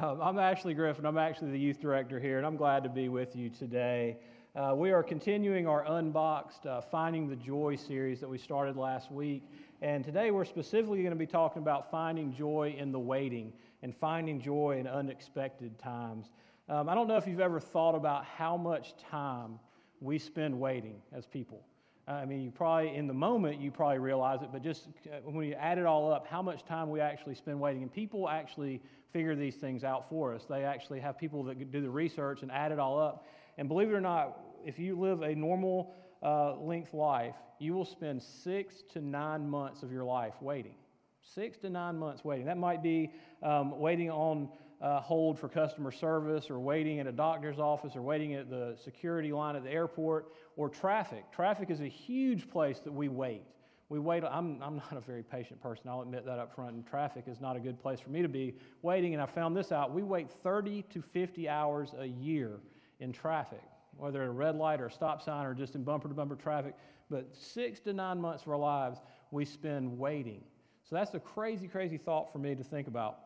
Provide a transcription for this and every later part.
Um, I'm Ashley Griffin. I'm actually the youth director here, and I'm glad to be with you today. Uh, we are continuing our Unboxed uh, Finding the Joy series that we started last week. And today we're specifically going to be talking about finding joy in the waiting and finding joy in unexpected times. Um, I don't know if you've ever thought about how much time we spend waiting as people. I mean, you probably, in the moment, you probably realize it, but just uh, when you add it all up, how much time we actually spend waiting. And people actually figure these things out for us. They actually have people that do the research and add it all up. And believe it or not, if you live a normal uh, length life, you will spend six to nine months of your life waiting. Six to nine months waiting. That might be um, waiting on uh, hold for customer service or waiting at a doctor's office or waiting at the security line at the airport or traffic. Traffic is a huge place that we wait. We wait, I'm, I'm not a very patient person, I'll admit that up front, and traffic is not a good place for me to be waiting. And I found this out. We wait 30 to 50 hours a year in traffic, whether at a red light or a stop sign or just in bumper to bumper traffic. But six to nine months of our lives we spend waiting. So that's a crazy, crazy thought for me to think about.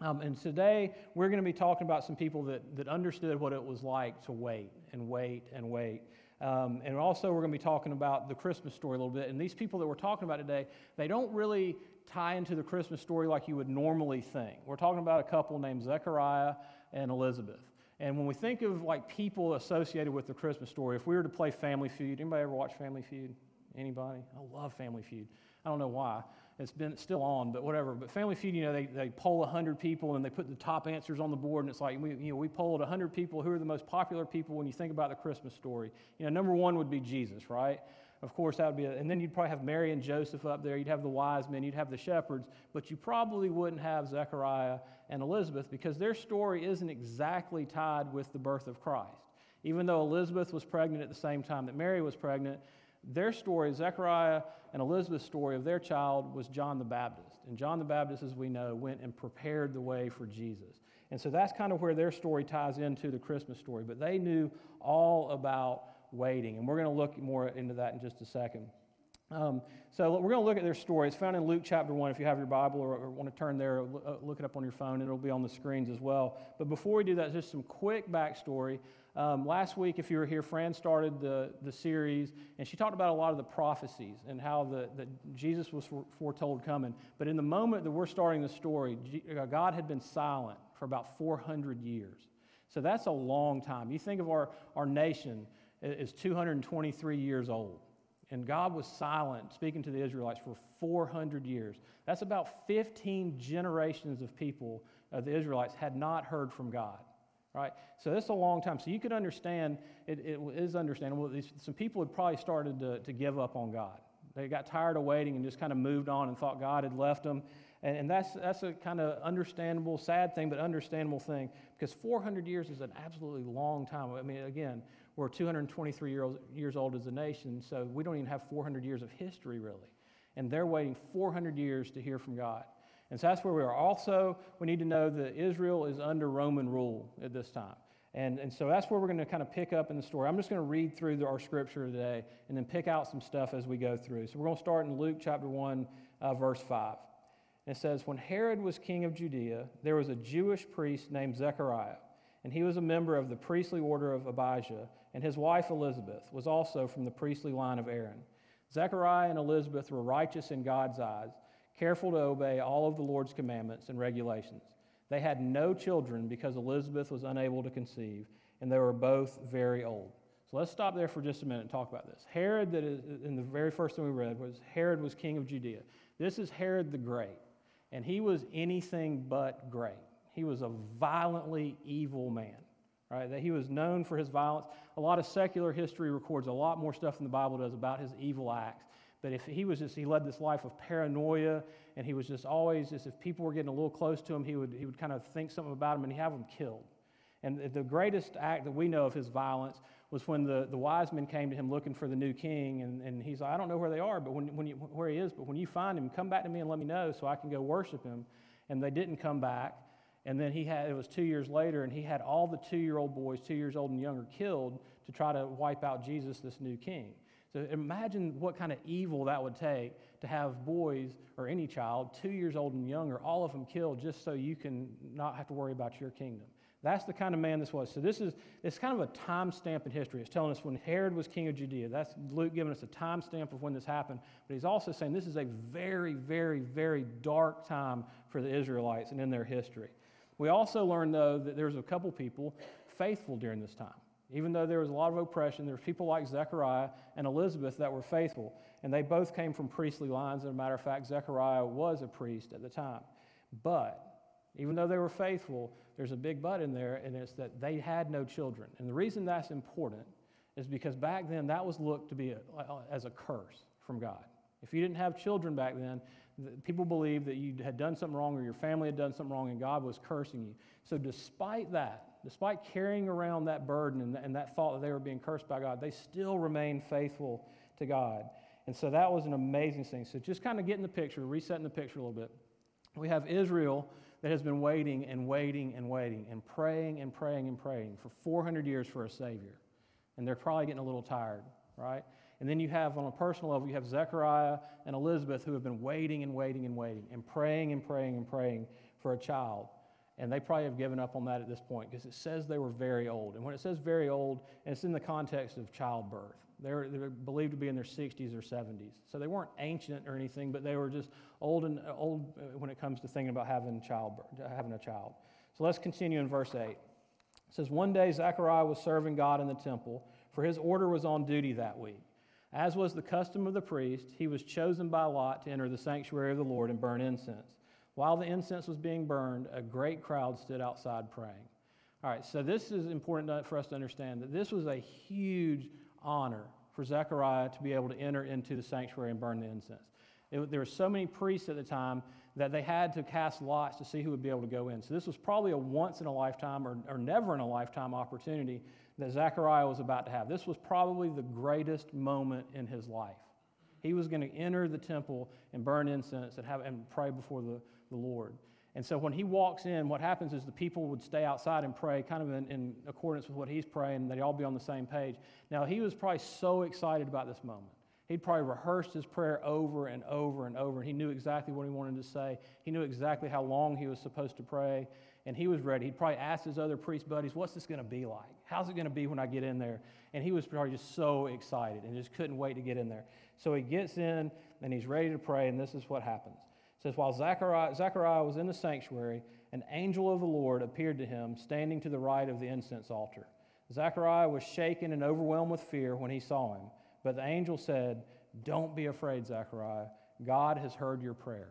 Um, and today we're going to be talking about some people that, that understood what it was like to wait and wait and wait. Um, and also, we're going to be talking about the Christmas story a little bit. And these people that we're talking about today, they don't really tie into the Christmas story like you would normally think. We're talking about a couple named Zechariah and Elizabeth. And when we think of like people associated with the Christmas story, if we were to play Family Feud, anybody ever watch Family Feud? Anybody? I love Family Feud. I don't know why. It's been still on, but whatever. But Family Feud, you know, they, they poll 100 people and they put the top answers on the board, and it's like, we, you know, we polled 100 people. Who are the most popular people when you think about the Christmas story? You know, number one would be Jesus, right? Of course, that would be, a, and then you'd probably have Mary and Joseph up there. You'd have the wise men, you'd have the shepherds, but you probably wouldn't have Zechariah and Elizabeth because their story isn't exactly tied with the birth of Christ. Even though Elizabeth was pregnant at the same time that Mary was pregnant, their story, Zechariah and Elizabeth's story of their child, was John the Baptist. And John the Baptist, as we know, went and prepared the way for Jesus. And so that's kind of where their story ties into the Christmas story. But they knew all about waiting. And we're going to look more into that in just a second. Um, so we're going to look at their story. It's found in Luke chapter 1. If you have your Bible or, or want to turn there, uh, look it up on your phone. It'll be on the screens as well. But before we do that, just some quick backstory. Um, last week, if you were here, Fran started the, the series, and she talked about a lot of the prophecies and how the, Jesus was foretold coming. But in the moment that we're starting the story, uh, God had been silent for about 400 years. So that's a long time. You think of our, our nation as 223 years old, and God was silent, speaking to the Israelites for 400 years. That's about 15 generations of people, uh, the Israelites, had not heard from God right? So that's a long time. So you could understand, it, it is understandable. Some people had probably started to, to give up on God. They got tired of waiting and just kind of moved on and thought God had left them. And, and that's, that's a kind of understandable, sad thing, but understandable thing because 400 years is an absolutely long time. I mean, again, we're 223 year old, years old as a nation, so we don't even have 400 years of history really. And they're waiting 400 years to hear from God. And so that's where we are. Also, we need to know that Israel is under Roman rule at this time. And, and so that's where we're going to kind of pick up in the story. I'm just going to read through the, our scripture today and then pick out some stuff as we go through. So we're going to start in Luke chapter 1, uh, verse 5. And it says, When Herod was king of Judea, there was a Jewish priest named Zechariah, and he was a member of the priestly order of Abijah, and his wife Elizabeth was also from the priestly line of Aaron. Zechariah and Elizabeth were righteous in God's eyes careful to obey all of the Lord's commandments and regulations. They had no children because Elizabeth was unable to conceive, and they were both very old. So let's stop there for just a minute and talk about this. Herod, that is in the very first thing we read, was Herod was king of Judea. This is Herod the Great, and he was anything but great. He was a violently evil man, right? That he was known for his violence. A lot of secular history records a lot more stuff than the Bible does about his evil acts. But if he was just, he led this life of paranoia, and he was just always, just if people were getting a little close to him, he would, he would kind of think something about him and have them killed. And the greatest act that we know of his violence was when the, the wise men came to him looking for the new king. And, and he's like, I don't know where they are, but when, when you, where he is, but when you find him, come back to me and let me know so I can go worship him. And they didn't come back. And then he had, it was two years later, and he had all the two year old boys, two years old and younger, killed to try to wipe out Jesus, this new king. So imagine what kind of evil that would take to have boys or any child, two years old and younger, all of them killed just so you can not have to worry about your kingdom. That's the kind of man this was. So this is it's kind of a time stamp in history. It's telling us when Herod was king of Judea. That's Luke giving us a time stamp of when this happened. But he's also saying this is a very, very, very dark time for the Israelites and in their history. We also learn though that there's a couple people faithful during this time. Even though there was a lot of oppression, there were people like Zechariah and Elizabeth that were faithful. And they both came from priestly lines. As a matter of fact, Zechariah was a priest at the time. But even though they were faithful, there's a big but in there, and it's that they had no children. And the reason that's important is because back then that was looked to be a, as a curse from God. If you didn't have children back then, people believed that you had done something wrong or your family had done something wrong and God was cursing you. So, despite that, despite carrying around that burden and, and that thought that they were being cursed by God, they still remained faithful to God. And so that was an amazing thing. So, just kind of getting the picture, resetting the picture a little bit. We have Israel that has been waiting and waiting and waiting and praying and praying and praying for 400 years for a Savior. And they're probably getting a little tired, right? And then you have, on a personal level, you have Zechariah and Elizabeth who have been waiting and waiting and waiting and praying and praying and praying for a child. And they probably have given up on that at this point because it says they were very old. And when it says very old, and it's in the context of childbirth, they're, they're believed to be in their 60s or 70s. So they weren't ancient or anything, but they were just old and uh, old uh, when it comes to thinking about having childbirth, uh, having a child. So let's continue in verse 8. It says, One day Zechariah was serving God in the temple, for his order was on duty that week. As was the custom of the priest, he was chosen by lot to enter the sanctuary of the Lord and burn incense. While the incense was being burned, a great crowd stood outside praying. All right, so this is important for us to understand that this was a huge honor for Zechariah to be able to enter into the sanctuary and burn the incense. It, there were so many priests at the time that they had to cast lots to see who would be able to go in. So this was probably a once in a lifetime or, or never in a lifetime opportunity that Zechariah was about to have. This was probably the greatest moment in his life. He was going to enter the temple and burn incense and, have, and pray before the, the Lord. And so when he walks in, what happens is the people would stay outside and pray, kind of in, in accordance with what he's praying, they'd all be on the same page. Now, he was probably so excited about this moment. He'd probably rehearsed his prayer over and over and over, and he knew exactly what he wanted to say. He knew exactly how long he was supposed to pray, and he was ready. He'd probably asked his other priest buddies, What's this going to be like? How's it going to be when I get in there? And he was probably just so excited and just couldn't wait to get in there. So he gets in and he's ready to pray, and this is what happens says, While Zechariah, Zechariah was in the sanctuary, an angel of the Lord appeared to him, standing to the right of the incense altar. Zechariah was shaken and overwhelmed with fear when he saw him. But the angel said, Don't be afraid, Zechariah. God has heard your prayer.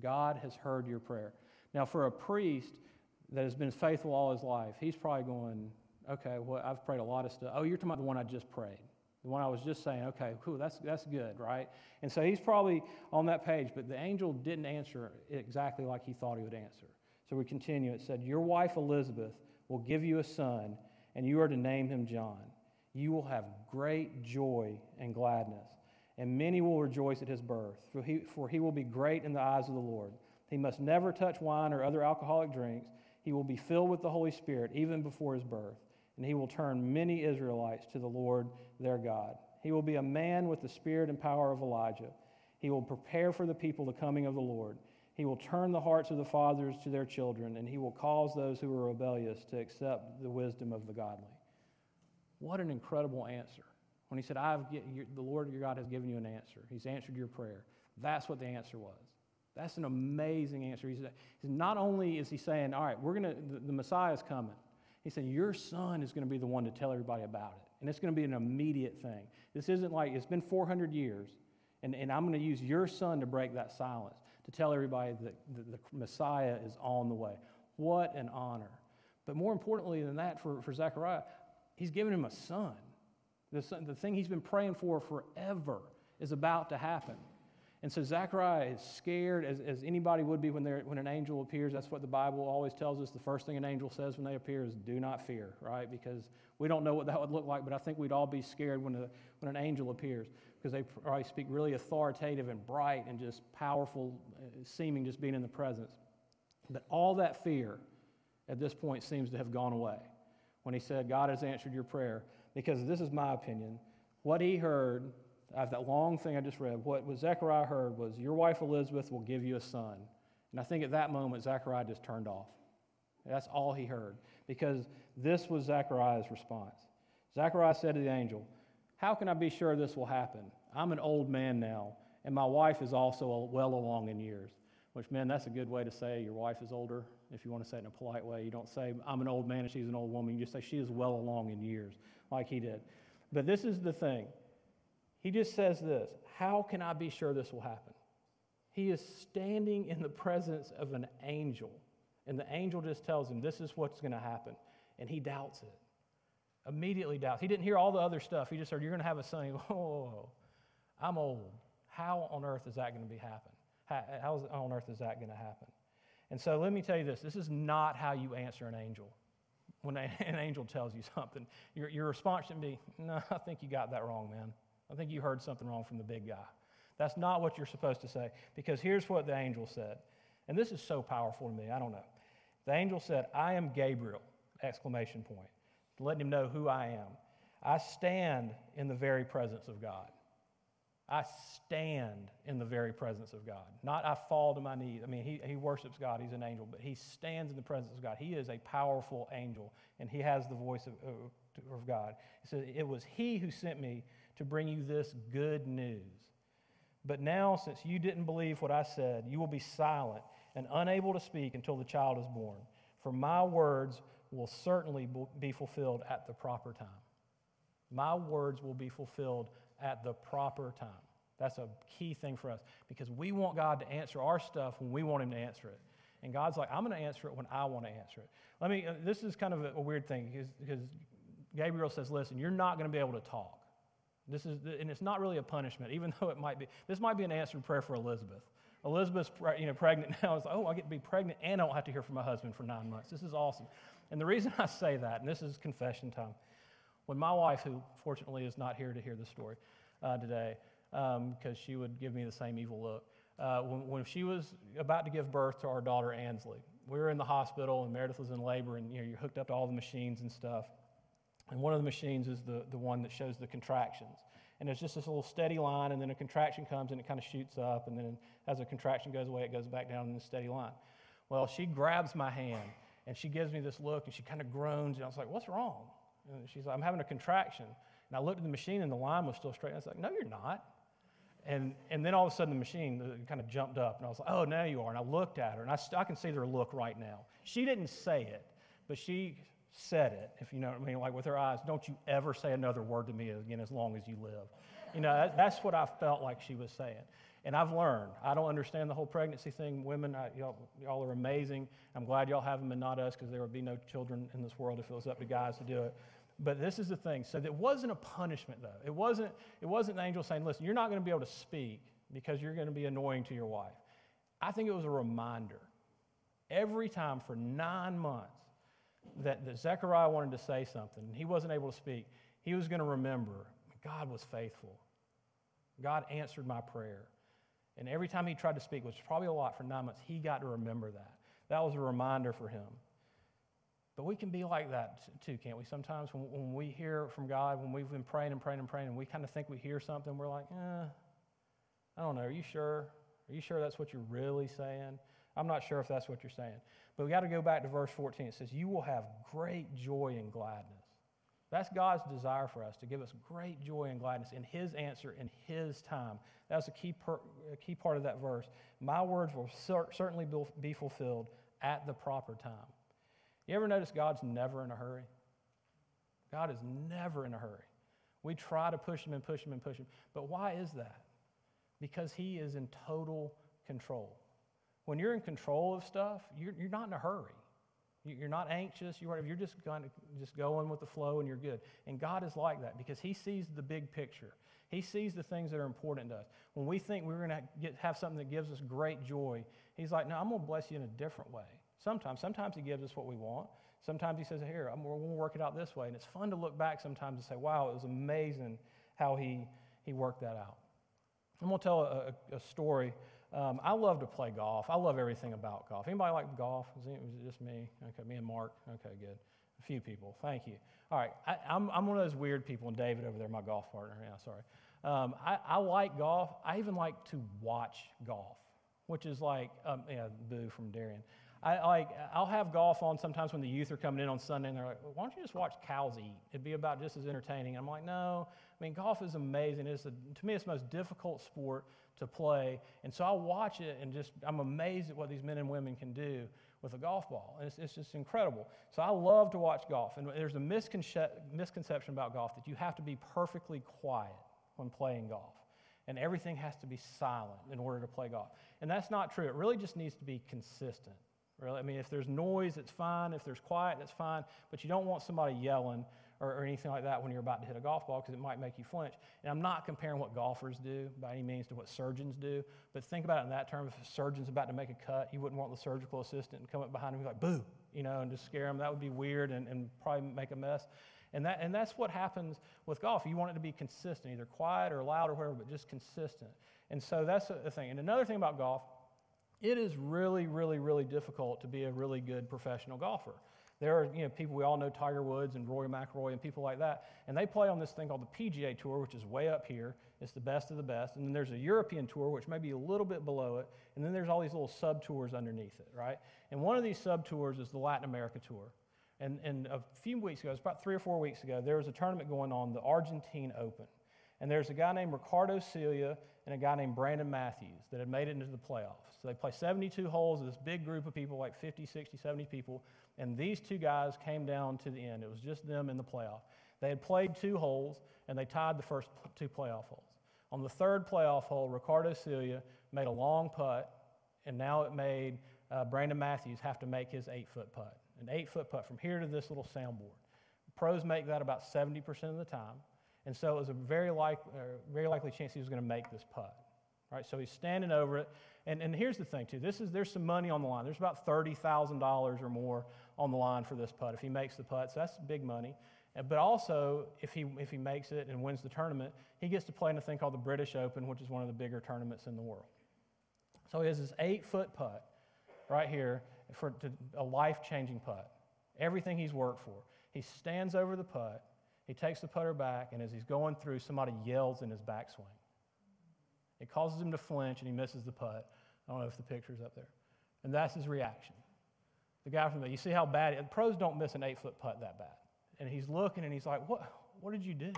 God has heard your prayer. Now, for a priest that has been faithful all his life, he's probably going, Okay, well, I've prayed a lot of stuff. Oh, you're talking about the one I just prayed. The one I was just saying, okay, cool, that's, that's good, right? And so he's probably on that page, but the angel didn't answer exactly like he thought he would answer. So we continue. It said, Your wife Elizabeth will give you a son, and you are to name him John. You will have great joy and gladness, and many will rejoice at his birth, for he, for he will be great in the eyes of the Lord. He must never touch wine or other alcoholic drinks. He will be filled with the Holy Spirit even before his birth and he will turn many Israelites to the Lord their God. He will be a man with the spirit and power of Elijah. He will prepare for the people the coming of the Lord. He will turn the hearts of the fathers to their children, and he will cause those who are rebellious to accept the wisdom of the godly. What an incredible answer. When he said, I've get, The Lord your God has given you an answer, he's answered your prayer. That's what the answer was. That's an amazing answer. He's, not only is he saying, All right, we're to, the, the Messiah is coming. He said, Your son is going to be the one to tell everybody about it. And it's going to be an immediate thing. This isn't like it's been 400 years, and, and I'm going to use your son to break that silence, to tell everybody that the, the Messiah is on the way. What an honor. But more importantly than that, for, for Zechariah, he's given him a son. The, son. the thing he's been praying for forever is about to happen. And so Zechariah is scared, as, as anybody would be when, when an angel appears. That's what the Bible always tells us. The first thing an angel says when they appear is, do not fear, right? Because we don't know what that would look like, but I think we'd all be scared when, a, when an angel appears because they probably speak really authoritative and bright and just powerful, uh, seeming just being in the presence. But all that fear at this point seems to have gone away when he said, God has answered your prayer. Because this is my opinion. What he heard I have that long thing I just read. What, what Zechariah heard was, Your wife Elizabeth will give you a son. And I think at that moment, Zechariah just turned off. That's all he heard because this was Zechariah's response. Zechariah said to the angel, How can I be sure this will happen? I'm an old man now, and my wife is also well along in years. Which, man, that's a good way to say your wife is older. If you want to say it in a polite way, you don't say, I'm an old man and she's an old woman. You just say, she is well along in years, like he did. But this is the thing. He just says this How can I be sure this will happen? He is standing in the presence of an angel, and the angel just tells him, This is what's going to happen. And he doubts it. Immediately doubts. He didn't hear all the other stuff. He just heard, You're going to have a son. He goes, Oh, I'm old. How on earth is that going to be happen? How, how on earth is that going to happen? And so let me tell you this this is not how you answer an angel. When an angel tells you something, your, your response should be, No, I think you got that wrong, man. I think you heard something wrong from the big guy. That's not what you're supposed to say because here's what the angel said. And this is so powerful to me. I don't know. The angel said, I am Gabriel, exclamation point, letting him know who I am. I stand in the very presence of God. I stand in the very presence of God. Not I fall to my knees. I mean, he, he worships God, he's an angel, but he stands in the presence of God. He is a powerful angel, and he has the voice of, of God. He says, It was he who sent me to bring you this good news. But now, since you didn't believe what I said, you will be silent and unable to speak until the child is born. For my words will certainly be fulfilled at the proper time. My words will be fulfilled at the proper time. That's a key thing for us because we want God to answer our stuff when we want Him to answer it. And God's like, I'm going to answer it when I want to answer it. Let me, uh, this is kind of a, a weird thing because, because Gabriel says, listen, you're not going to be able to talk. This is, and it's not really a punishment, even though it might be. This might be an answered prayer for Elizabeth. Elizabeth's you know, pregnant now. It's like, oh, I get to be pregnant and I don't have to hear from my husband for nine months. This is awesome. And the reason I say that, and this is confession time, when my wife, who fortunately is not here to hear the story uh, today, because um, she would give me the same evil look, uh, when, when, she was about to give birth to our daughter Ansley, we were in the hospital and Meredith was in labor, and you know, you're hooked up to all the machines and stuff. And one of the machines is the, the one that shows the contractions. And it's just this little steady line, and then a contraction comes and it kind of shoots up, and then as a contraction goes away, it goes back down in the steady line. Well, she grabs my hand and she gives me this look and she kind of groans, and I was like, What's wrong? And she's like, I'm having a contraction. And I looked at the machine and the line was still straight. And I was like, No, you're not. And, and then all of a sudden the machine kind of jumped up and I was like, Oh, now you are. And I looked at her and I, I can see her look right now. She didn't say it, but she said it, if you know what I mean, like with her eyes, don't you ever say another word to me again as long as you live. You know, that, that's what I felt like she was saying. And I've learned. I don't understand the whole pregnancy thing. Women, I, y'all, y'all are amazing. I'm glad y'all have them and not us because there would be no children in this world if it was up to guys to do it. But this is the thing. So it wasn't a punishment, though. It wasn't, it wasn't the angel saying, listen, you're not going to be able to speak because you're going to be annoying to your wife. I think it was a reminder. Every time for nine months, that, that Zechariah wanted to say something, and he wasn't able to speak, he was going to remember God was faithful. God answered my prayer. And every time he tried to speak, which was probably a lot for nine months, he got to remember that. That was a reminder for him. But we can be like that too, can't we? Sometimes when, when we hear from God, when we've been praying and praying and praying, and we kind of think we hear something, we're like, eh, I don't know. Are you sure? Are you sure that's what you're really saying? I'm not sure if that's what you're saying. But we got to go back to verse 14. It says, You will have great joy and gladness. That's God's desire for us to give us great joy and gladness in His answer in His time. That's a key, a key part of that verse. My words will cer- certainly be fulfilled at the proper time. You ever notice God's never in a hurry? God is never in a hurry. We try to push Him and push Him and push Him. But why is that? Because He is in total control. When you're in control of stuff, you're, you're not in a hurry. You're not anxious. You're, you're just, kind of, just going with the flow and you're good. And God is like that because He sees the big picture. He sees the things that are important to us. When we think we're going to have something that gives us great joy, He's like, no, I'm going to bless you in a different way. Sometimes. Sometimes He gives us what we want. Sometimes He says, here, I'm, we're going to work it out this way. And it's fun to look back sometimes and say, wow, it was amazing how He, he worked that out. I'm going to tell a, a, a story um, I love to play golf. I love everything about golf. Anybody like golf? Is it, it just me? Okay, me and Mark. Okay, good. A few people. Thank you. All right, I, am I'm, I'm one of those weird people, and David over there, my golf partner. Yeah, sorry. Um, I, I like golf. I even like to watch golf, which is like, um, yeah, boo from Darian. I like, I'll have golf on sometimes when the youth are coming in on Sunday and they're like, why don't you just watch cows eat? It'd be about just as entertaining. I'm like, no. I mean, golf is amazing. It's a, to me, it's the most difficult sport to play. And so I watch it and just, I'm amazed at what these men and women can do with a golf ball. And it's, it's just incredible. So I love to watch golf. And there's a misconce- misconception about golf that you have to be perfectly quiet when playing golf. And everything has to be silent in order to play golf. And that's not true. It really just needs to be consistent. Really, I mean, if there's noise, it's fine. If there's quiet, that's fine. But you don't want somebody yelling or, or anything like that when you're about to hit a golf ball because it might make you flinch. And I'm not comparing what golfers do by any means to what surgeons do. But think about it in that term. If a surgeon's about to make a cut, you wouldn't want the surgical assistant to come up behind him and be like, "Boo!" You know, and just scare him. That would be weird and, and probably make a mess. And, that, and that's what happens with golf. You want it to be consistent, either quiet or loud or whatever, but just consistent. And so that's the thing. And another thing about golf it is really, really, really difficult to be a really good professional golfer. There are you know, people we all know, Tiger Woods and Rory McIlroy and people like that, and they play on this thing called the PGA Tour, which is way up here. It's the best of the best. And then there's a European Tour, which may be a little bit below it. And then there's all these little sub tours underneath it, right? And one of these sub tours is the Latin America Tour. And, and a few weeks ago, it was about three or four weeks ago, there was a tournament going on, the Argentine Open. And there's a guy named Ricardo Celia and a guy named Brandon Matthews that had made it into the playoffs. So they play 72 holes, of this big group of people, like 50, 60, 70 people. And these two guys came down to the end. It was just them in the playoff. They had played two holes, and they tied the first two playoff holes. On the third playoff hole, Ricardo Celia made a long putt, and now it made uh, Brandon Matthews have to make his eight foot putt. An eight foot putt from here to this little soundboard. Pros make that about 70% of the time. And so it was a very, like, uh, very likely chance he was going to make this putt. Right, so he's standing over it. And, and here's the thing, too. This is, there's some money on the line. There's about $30,000 or more on the line for this putt if he makes the putt. So that's big money. Uh, but also, if he, if he makes it and wins the tournament, he gets to play in a thing called the British Open, which is one of the bigger tournaments in the world. So he has this eight foot putt right here for a life changing putt. Everything he's worked for. He stands over the putt he takes the putter back, and as he's going through, somebody yells in his backswing. It causes him to flinch, and he misses the putt. I don't know if the picture's up there. And that's his reaction. The guy from the, you see how bad, it, pros don't miss an eight foot putt that bad. And he's looking and he's like, what, what did you do?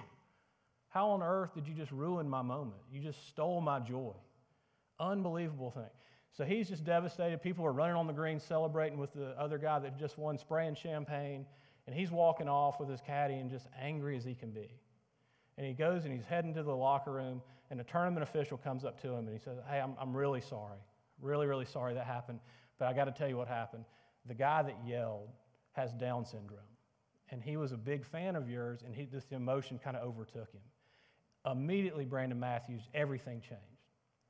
How on earth did you just ruin my moment? You just stole my joy. Unbelievable thing. So he's just devastated. People are running on the green celebrating with the other guy that just won, spraying champagne. And he's walking off with his caddy and just angry as he can be. And he goes and he's heading to the locker room, and a tournament official comes up to him and he says, Hey, I'm, I'm really sorry. Really, really sorry that happened. But I got to tell you what happened. The guy that yelled has Down syndrome. And he was a big fan of yours, and he, this emotion kind of overtook him. Immediately, Brandon Matthews, everything changed.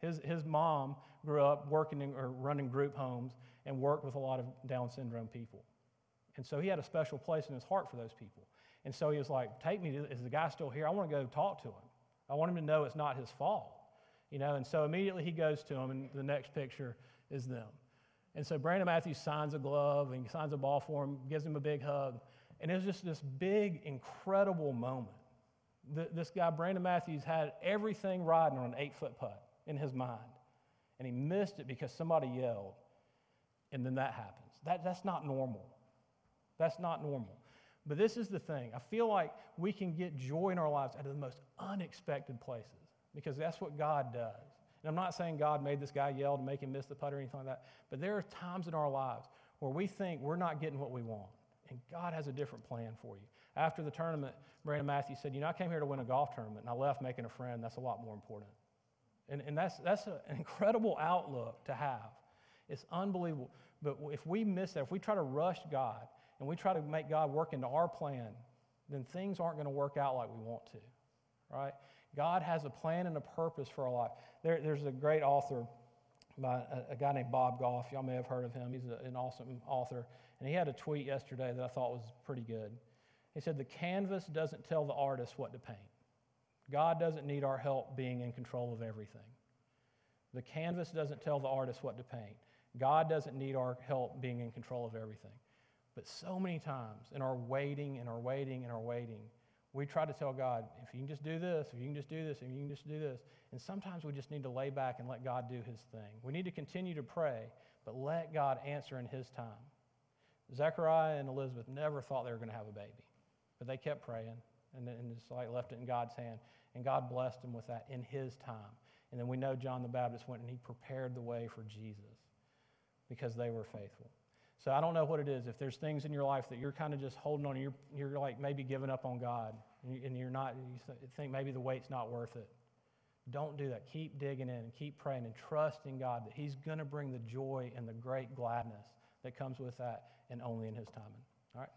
His, his mom grew up working in, or running group homes and worked with a lot of Down syndrome people. And so he had a special place in his heart for those people. And so he was like, Take me, to, is the guy still here? I want to go talk to him. I want him to know it's not his fault. You know, and so immediately he goes to him, and the next picture is them. And so Brandon Matthews signs a glove and signs a ball for him, gives him a big hug. And it was just this big, incredible moment. This guy, Brandon Matthews, had everything riding on an eight foot putt in his mind. And he missed it because somebody yelled. And then that happens. That, that's not normal. That's not normal. But this is the thing. I feel like we can get joy in our lives out of the most unexpected places because that's what God does. And I'm not saying God made this guy yell to make him miss the putt or anything like that, but there are times in our lives where we think we're not getting what we want. And God has a different plan for you. After the tournament, Brandon Matthews said, You know, I came here to win a golf tournament, and I left making a friend. That's a lot more important. And, and that's, that's an incredible outlook to have. It's unbelievable. But if we miss that, if we try to rush God, and we try to make God work into our plan, then things aren't going to work out like we want to, right? God has a plan and a purpose for our life. There, there's a great author by a, a, guy named Bob Goff. Y'all may have heard of him. He's a, an awesome author. And he had a tweet yesterday that I thought was pretty good. He said, The canvas doesn't tell the artist what to paint. God doesn't need our help being in control of everything. The canvas doesn't tell the artist what to paint. God doesn't need our help being in control of everything. But so many times in our waiting and our waiting and our waiting, we try to tell God, if you can just do this, if you can just do this, if you can just do this. And sometimes we just need to lay back and let God do his thing. We need to continue to pray, but let God answer in his time. Zechariah and Elizabeth never thought they were going to have a baby, but they kept praying and, and just like left it in God's hand. And God blessed them with that in his time. And then we know John the Baptist went and he prepared the way for Jesus because they were faithful. So I don't know what it is. If there's things in your life that you're kind of just holding on, you're, you're like maybe giving up on God, and you're not, you think maybe the weight's not worth it. Don't do that. Keep digging in and keep praying and trusting God that He's going to bring the joy and the great gladness that comes with that and only in His timing. All right?